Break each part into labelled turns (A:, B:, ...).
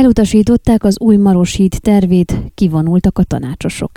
A: Elutasították az új Marosít tervét, kivonultak a tanácsosok.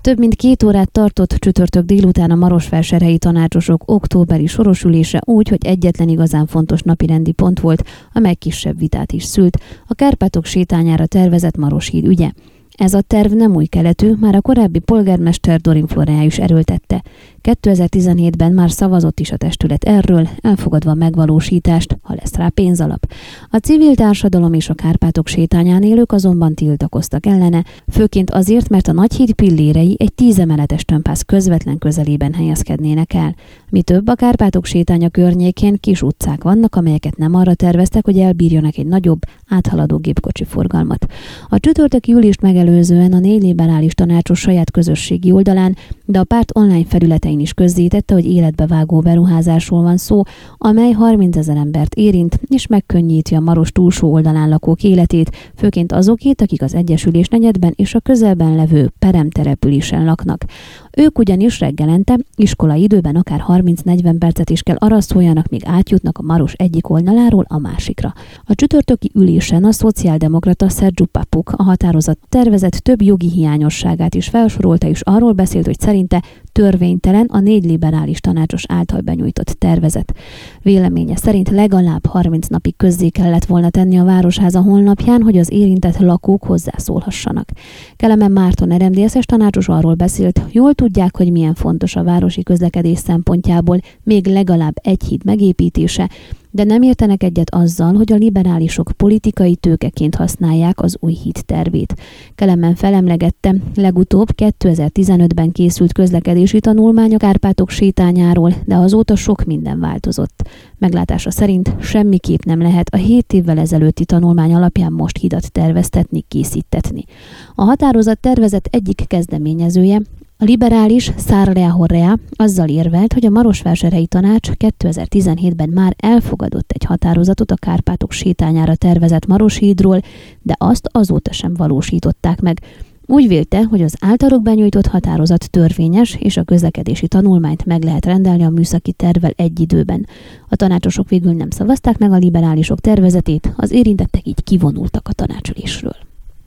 A: Több mint két órát tartott csütörtök délután a Marosfelserhelyi tanácsosok októberi sorosülése úgy, hogy egyetlen igazán fontos napirendi pont volt, amely kisebb vitát is szült, a Kárpátok sétányára tervezett Maroshíd ügye. Ez a terv nem új keletű, már a korábbi polgármester Dorin Florea is erőltette. 2017-ben már szavazott is a testület erről, elfogadva a megvalósítást, ha lesz rá pénzalap. A civil társadalom és a Kárpátok sétányán élők azonban tiltakoztak ellene, főként azért, mert a Nagyhíd pillérei egy tízemeletes tömpász közvetlen közelében helyezkednének el. Mi több, a Kárpátok sétánya környékén kis utcák vannak, amelyeket nem arra terveztek, hogy elbírjanak egy nagyobb, áthaladó gépkocsi forgalmat. A csütörtök júliust megelőzően a négy liberális tanácsos saját közösségi oldalán, de a párt online felületein is közzétette, hogy életbevágó beruházásról van szó, amely 30 ezer embert érint, és megkönnyíti a Maros túlsó oldalán lakók életét, főként azokét, akik az Egyesülés negyedben és a közelben levő peremtelepülésen laknak. Ők ugyanis reggelente, iskolai időben akár 30-40 percet is kell arra szóljanak, míg átjutnak a Maros egyik oldaláról a másikra. A csütörtöki ülésen a szociáldemokrata Sergio Papuk a határozat tervezett több jogi hiányosságát is felsorolta, és arról beszélt, hogy szerinte törvénytelen a négy liberális tanácsos által benyújtott tervezet. Véleménye szerint legalább 30 napig közzé kellett volna tenni a Városháza honlapján, hogy az érintett lakók hozzászólhassanak. Kelemen Márton RMDSZ-es tanácsos arról beszélt, jól tudják, hogy milyen fontos a városi közlekedés szempontjából még legalább egy híd megépítése, de nem értenek egyet azzal, hogy a liberálisok politikai tőkeként használják az új híd tervét. Kelemen felemlegette, legutóbb 2015-ben készült közlekedési tanulmány a Kárpátok sétányáról, de azóta sok minden változott. Meglátása szerint semmiképp nem lehet a 7 évvel ezelőtti tanulmány alapján most hidat terveztetni, készítetni. A határozat tervezet egyik kezdeményezője a liberális Szárlea Horrea azzal érvelt, hogy a Marosvásárhelyi Tanács 2017-ben már elfogadott egy határozatot a Kárpátok sétányára tervezett Maroshídról, de azt azóta sem valósították meg. Úgy vélte, hogy az általuk benyújtott határozat törvényes, és a közlekedési tanulmányt meg lehet rendelni a műszaki tervvel egy időben. A tanácsosok végül nem szavazták meg a liberálisok tervezetét, az érintettek így kivonultak a tanácsülésről.